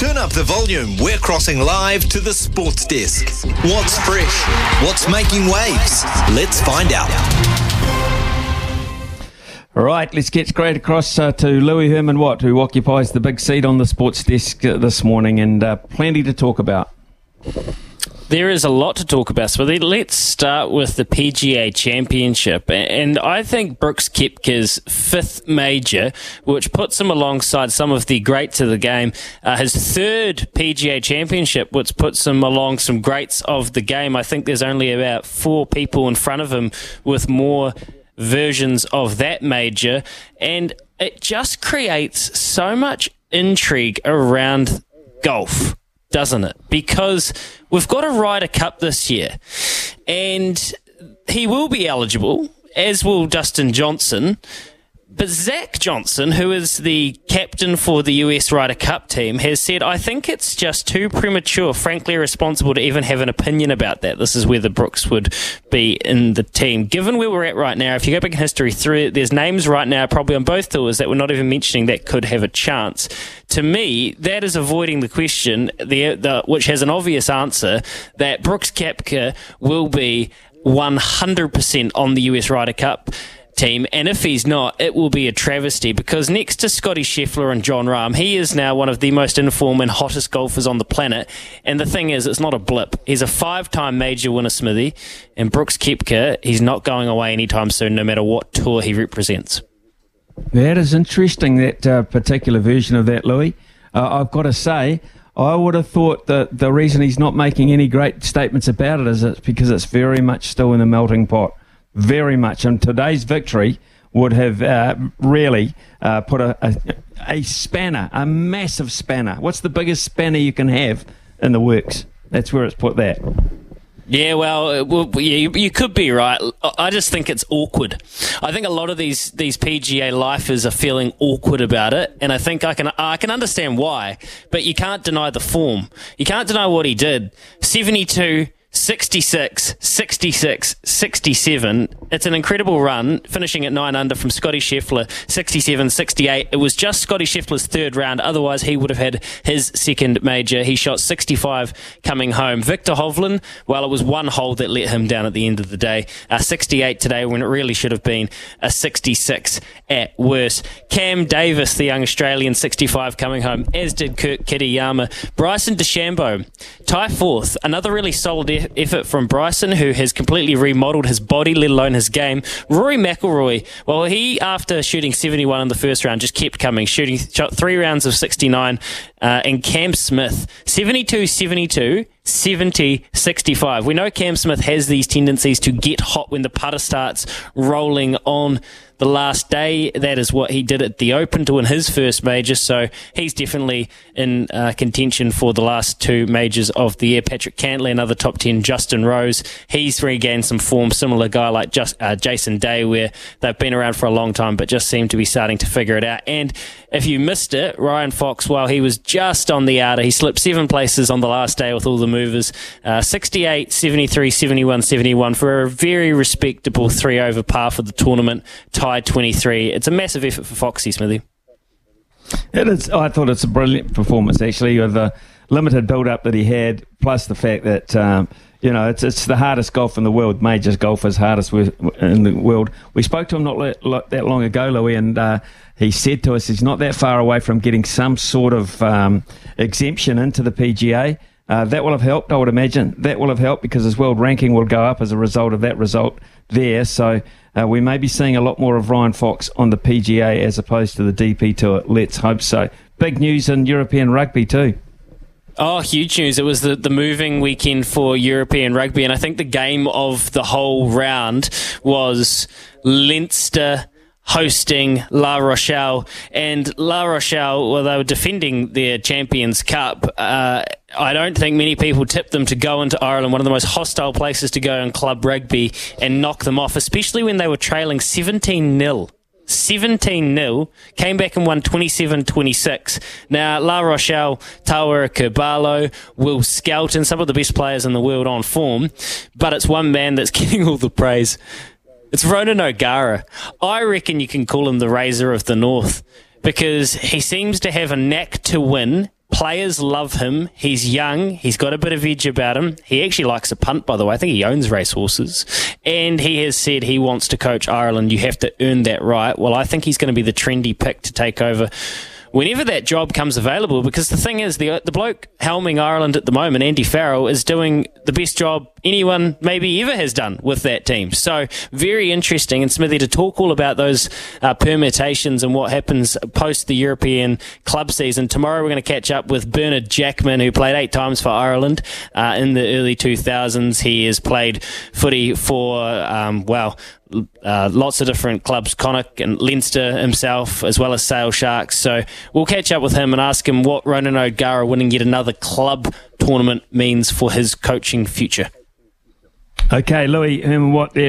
Turn up the volume. We're crossing live to the sports desk. What's fresh? What's making waves? Let's find out. Right, let's get straight across uh, to Louis Herman Watt, who occupies the big seat on the sports desk uh, this morning, and uh, plenty to talk about. There is a lot to talk about, so let's start with the PGA Championship. And I think Brooks Koepka's fifth major, which puts him alongside some of the greats of the game, uh, his third PGA Championship, which puts him along some greats of the game. I think there's only about four people in front of him with more versions of that major. And it just creates so much intrigue around golf doesn't it? Because we've got a Ryder Cup this year, and he will be eligible, as will Dustin Johnson. But Zach Johnson, who is the captain for the US Ryder Cup team, has said, I think it's just too premature, frankly irresponsible to even have an opinion about that. This is where the Brooks would be in the team. Given where we're at right now, if you go back in history through there's names right now, probably on both tours, that we're not even mentioning that could have a chance. To me, that is avoiding the question, the, the which has an obvious answer, that Brooks Koepka will be 100% on the US Ryder Cup team. And if he's not, it will be a travesty because next to Scottie Scheffler and Jon Rahm, he is now one of the most informed and hottest golfers on the planet. And the thing is, it's not a blip. He's a five time major winner, Smithy. And Brooks Koepka, he's not going away anytime soon, no matter what tour he represents. That is interesting, that uh, particular version of that, Louis. Uh, I've got to say, I would have thought that the reason he's not making any great statements about it is it's because it's very much still in the melting pot very much. And today's victory would have uh, really uh, put a, a, a, spanner, a massive spanner. What's the biggest spanner you can have in the works? That's where it's put that. Yeah, well, uh, you, you, could be right. I just think it's awkward. I think a lot of these these PGA lifers are feeling awkward about it, and I think I can I can understand why. But you can't deny the form. You can't deny what he did. Seventy two 66, 66, 67. It's an incredible run, finishing at 9 under from Scottie Scheffler, 67, 68. It was just Scottie Scheffler's third round. Otherwise, he would have had his second major. He shot 65 coming home. Viktor Hovland, well, it was one hole that let him down at the end of the day. Uh, 68 today when it really should have been a 66 at worst. Cam Davis, the young Australian, 65 coming home, as did Kurt Kitayama. Bryson DeChambeau, tie fourth. Another really solid effort from Bryson, who has completely remodeled his body, let alone his game. Rory McIlroy, well, he, after shooting 71 in the first round, just kept coming, shooting shot three rounds of 69. Uh, and Cam Smith, 72 72. 70 65. We know Cam Smith has these tendencies to get hot when the putter starts rolling on the last day. That is what he did at the Open to win his first major. So he's definitely in uh, contention for the last two majors of the year. Patrick Cantlay, another top 10. Justin Rose, he's regained some form. Similar guy like just, uh, Jason Day, where they've been around for a long time, but just seem to be starting to figure it out. And if you missed it, Ryan Fox, while he was just on the outer, he slipped seven places on the last day with all the Uh, 68, 73, 71, 71 for a very respectable three over par for the tournament tied 23. It's a massive effort for Foxy Smithy. It is. I thought it's a brilliant performance actually with the limited build up that he had, plus the fact that. Um, you know, it's it's the hardest golf in the world. Majors golf is hardest in the world. We spoke to him not that long ago, Louis, and uh, he said to us he's not that far away from getting some sort of um, exemption into the PGA. Uh, that will have helped, I would imagine. That will have helped because his world ranking will go up as a result of that result there. So uh, we may be seeing a lot more of Ryan Fox on the PGA as opposed to the DP Tour. Let's hope so. Big news in European rugby too. Oh, huge news. It was the, the moving weekend for European rugby, and I think the game of the whole round was Leinster hosting La Rochelle. And La Rochelle, well, they were defending their Champions Cup. Uh, I don't think many people tipped them to go into Ireland, one of the most hostile places to go in club rugby, and knock them off, especially when they were trailing 17 0. 17 0, came back and won 27 26. Now, La Rochelle, Tawera Kerr-Barlow, Will Skelton, some of the best players in the world on form, but it's one man that's getting all the praise. It's Ronan O'Gara. I reckon you can call him the Razor of the North because he seems to have a knack to win Players love him. He's young. He's got a bit of edge about him. He actually likes a punt, by the way. I think he owns racehorses. And he has said he wants to coach Ireland. You have to earn that right. Well, I think he's going to be the trendy pick to take over whenever that job comes available. Because the thing is, the the bloke helming Ireland at the moment, Andy Farrell, is doing the best job anyone maybe ever has done with that team. So very interesting. And Smithy to talk all about those uh, permutations and what happens post the European club season. Tomorrow we're going to catch up with Bernard Jackman, who played eight times for Ireland uh, in the early 2000s. He has played footy for um, well uh, lots of different clubs, Connacht and Leinster himself, as well as Sale Sharks. So we'll catch up with him and ask him what Ronan O'Gara winning yet another club tournament means for his coaching future. Okay, Louis, um, what there